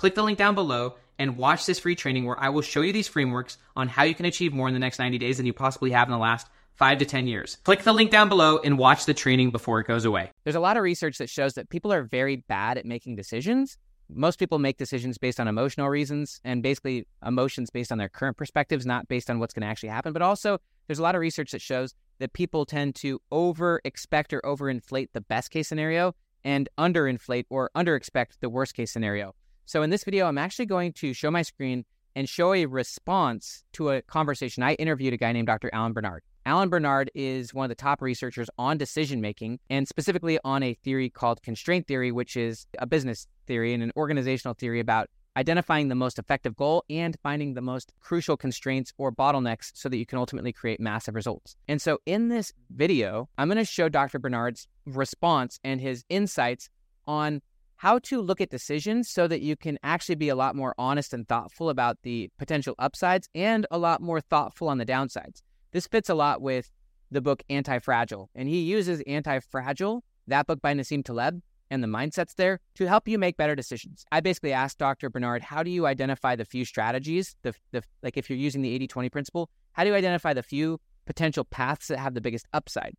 Click the link down below and watch this free training where I will show you these frameworks on how you can achieve more in the next 90 days than you possibly have in the last five to 10 years. Click the link down below and watch the training before it goes away. There's a lot of research that shows that people are very bad at making decisions. Most people make decisions based on emotional reasons and basically emotions based on their current perspectives, not based on what's going to actually happen. But also, there's a lot of research that shows that people tend to over expect or over inflate the best case scenario and under inflate or under expect the worst case scenario. So in this video, I'm actually going to show my screen and show a response to a conversation. I interviewed a guy named Dr. Alan Barnard. Alan Barnard is one of the top researchers on decision making and specifically on a theory called constraint theory, which is a business theory and an organizational theory about identifying the most effective goal and finding the most crucial constraints or bottlenecks so that you can ultimately create massive results. And so in this video, I'm going to show Dr. Barnard's response and his insights on how to look at decisions so that you can actually be a lot more honest and thoughtful about the potential upsides and a lot more thoughtful on the downsides. This fits a lot with the book Anti Fragile, and he uses Anti Fragile, that book by Nassim Taleb, and the mindsets there to help you make better decisions. I basically asked Dr. Barnard, how do you identify the few strategies, the, the like if you're using the 80 20 principle, how do you identify the few potential paths that have the biggest upside?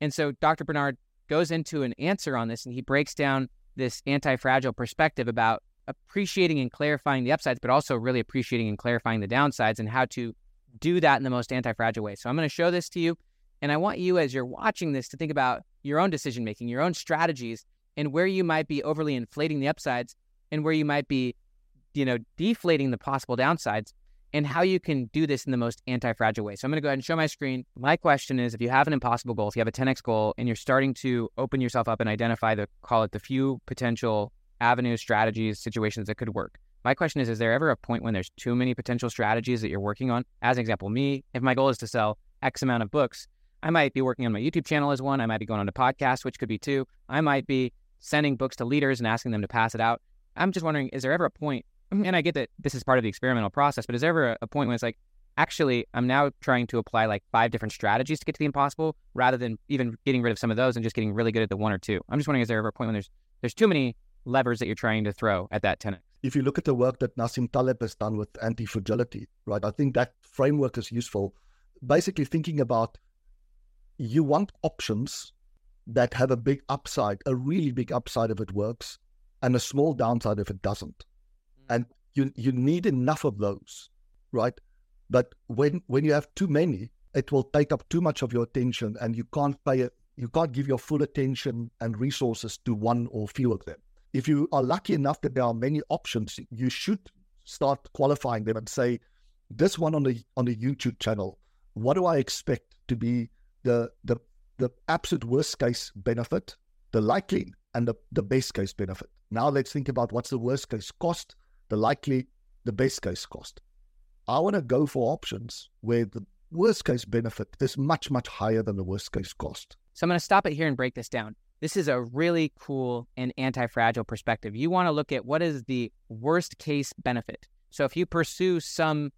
And so Dr. Barnard goes into an answer on this and he breaks down this anti fragile perspective about appreciating and clarifying the upsides, but also really appreciating and clarifying the downsides and how to do that in the most anti fragile way. So I'm going to show this to you. And I want you, as you're watching this, to think about your own decision making, your own strategies, and where you might be overly inflating the upsides and where you might be, you know, deflating the possible downsides and how you can do this in the most anti fragile way. So I'm going to go ahead and show my screen. My question is if you have an impossible goal, if you have a 10x goal, and you're starting to open yourself up and identify the, call it the few potential avenues, strategies, situations that could work, my question is Is there ever a point when there's too many potential strategies that you're working on? As an example, me, if my goal is to sell X amount of books, I might be working on my YouTube channel as one. I might be going on a podcast, which could be two. I might be sending books to leaders and asking them to pass it out. I'm just wondering, is there ever a point, Mm-hmm. and I get that this is part of the experimental process, but is there ever a point when it's like, actually, I'm now trying to apply like five different strategies to get to the impossible rather than even getting rid of some of those and just getting really good at the one or two? I'm just wondering, is there ever a point when there's there's too many levers that you're trying to throw at that 10x? if you look at the work that Nassim Taleb has done with anti-fragility, right, I think that framework is useful. Basically, thinking about you want options that have a big upside, a really big upside if it works, and a small downside if it doesn't. And you you need enough of those, right? But when when you have too many, it will take up too much of your attention, and you can't pay it. You can't give your full attention and resources to one or few of them if you are lucky enough that there are many options, you should start qualifying them and say, this one on the on the YouTube channel, what do I expect to be the the the absolute worst case benefit, the likely and the, the best case benefit. Now let's think about what's the worst case cost, the likely, the best case cost. I want to go for options where the worst case benefit is much, much higher than the worst case cost. So I'm going to stop it here and break this down. This is a really cool and anti fragile perspective. You want to look at what is the worst case benefit. So if you pursue some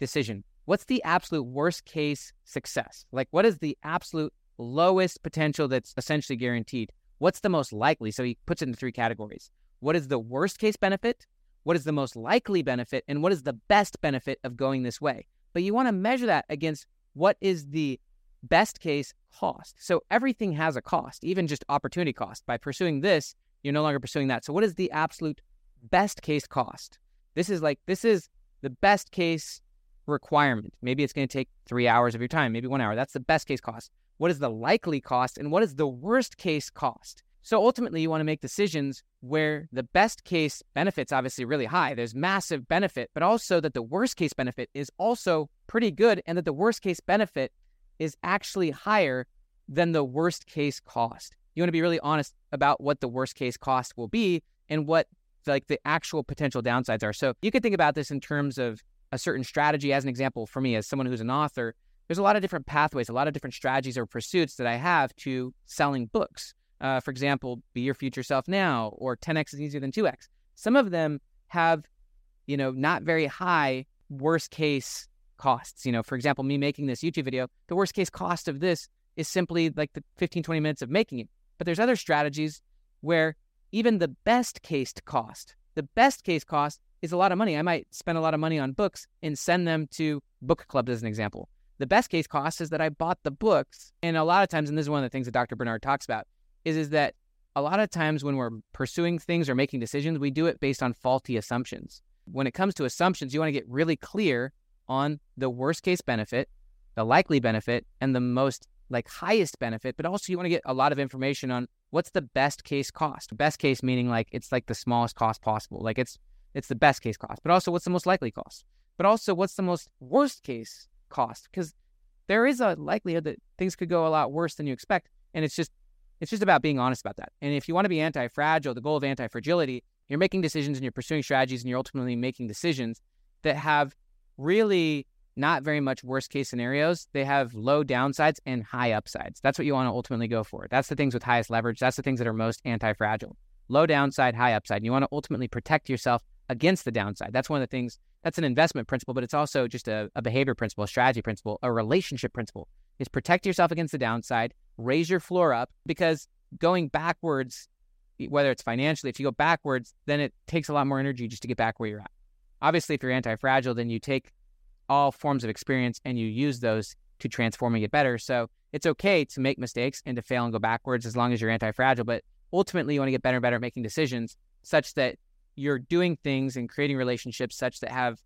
decision, what's the absolute worst case success? Like, what is the absolute lowest potential that's essentially guaranteed? What's the most likely? So he puts it in three categories. What is the worst case benefit? What is the most likely benefit? And what is the best benefit of going this way? But you want to measure that against what is the best case cost. So everything has a cost, even just opportunity cost. By pursuing this, you're no longer pursuing that. So what is the absolute best case cost? This is like this is the best case requirement. Maybe it's going to take 3 hours of your time, maybe 1 hour. That's the best case cost. What is the likely cost and what is the worst case cost? So ultimately, you want to make decisions where the best case benefit's obviously really high. There's massive benefit, but also that the worst case benefit is also pretty good and that the worst case benefit is actually higher than the worst case cost. You want to be really honest about what the worst case cost will be and what like the actual potential downsides are. So you could think about this in terms of a certain strategy. As an example, for me, as someone who's an author, there's a lot of different pathways, a lot of different strategies or pursuits that I have to selling books. Uh, for example, Be Your Future Self Now or 10x is easier than 2x. Some of them have, you know, not very high worst case costs. You know, for example, me making this YouTube video, the worst case cost of this is simply like the 15, 20 minutes of making it. But there's other strategies where even the best case cost, the best case cost is a lot of money. I might spend a lot of money on books and send them to book clubs as an example. The best case cost is that I bought the books. And a lot of times, and this is one of the things that Dr. Barnard talks about, is, is that a lot of times when we're pursuing things or making decisions, we do it based on faulty assumptions. When it comes to assumptions, you want to get really clear on the worst case benefit, the likely benefit, and the most like highest benefit, but also you want to get a lot of information on what's the best case cost. Best case meaning like it's like the smallest cost possible. Like it's it's the best case cost, but also what's the most likely cost. But also what's the most worst case cost because there is a likelihood that things could go a lot worse than you expect and it's just it's just about being honest about that. And if you want to be anti-fragile, the goal of anti-fragility, you're making decisions and you're pursuing strategies and you're ultimately making decisions that have really not very much worst case scenarios. They have low downsides and high upsides. That's what you want to ultimately go for. That's the things with highest leverage. That's the things that are most anti fragile. Low downside, high upside. And you want to ultimately protect yourself against the downside. That's one of the things, that's an investment principle, but it's also just a, a behavior principle, a strategy principle, a relationship principle is protect yourself against the downside, raise your floor up because going backwards, whether it's financially, if you go backwards, then it takes a lot more energy just to get back where you're at. Obviously, if you're anti fragile, then you take all forms of experience and you use those to transform and get better. So it's okay to make mistakes and to fail and go backwards as long as you're anti fragile. But ultimately, you want to get better and better at making decisions such that you're doing things and creating relationships such that have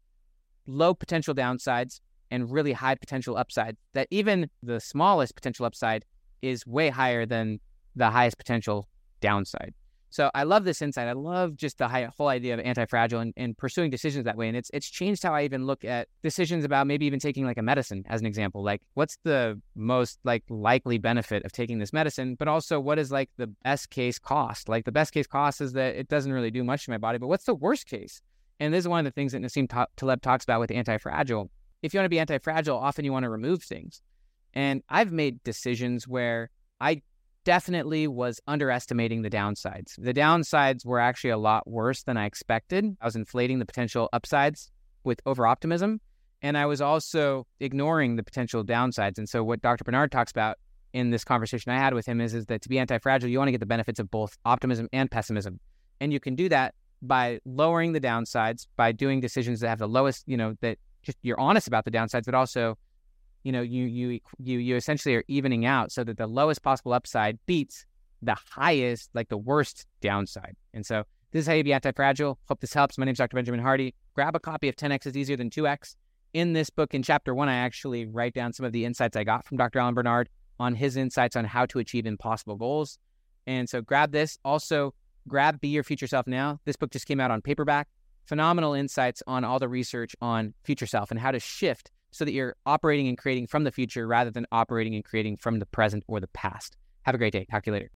low potential downsides and really high potential upside. That even the smallest potential upside is way higher than the highest potential downside. So I love this insight. I love just the whole idea of anti-fragile and, and, pursuing decisions that way. And it's it's changed how I even look at decisions about maybe even taking like a medicine as an example. Like what's the most like likely benefit of taking this medicine, but also what is like the best case cost? Like the best case cost is that it doesn't really do much to my body, but what's the worst case? And this is one of the things that Nassim Taleb talks about with anti-fragile. If you want to be anti-fragile, often you want to remove things. And I've made decisions where I definitely was underestimating the downsides. The downsides were actually a lot worse than I expected. I was inflating the potential upsides with over optimism. And I was also ignoring the potential downsides. And so, what Dr. Barnard talks about in this conversation I had with him is, is that to be anti fragile, you want to get the benefits of both optimism and pessimism. And you can do that by lowering the downsides, by doing decisions that have the lowest, you know, that just you're honest about the downsides, but also you know, you you you you essentially are evening out so that the lowest possible upside beats the highest, like the worst downside. And so this is how you be anti-fragile. Hope this helps. My name is Dr. Benjamin Hardy. Grab a copy of 10x is easier than 2x. In this book, in chapter one, I actually write down some of the insights I got from Dr. Alan Barnard on his insights on how to achieve impossible goals. And so grab this. Also, grab Be Your Future Self Now. This book just came out on paperback. Phenomenal insights on all the research on future self and how to shift so that you're operating and creating from the future rather than operating and creating from the present or the past. Have a great day. Talk to you later.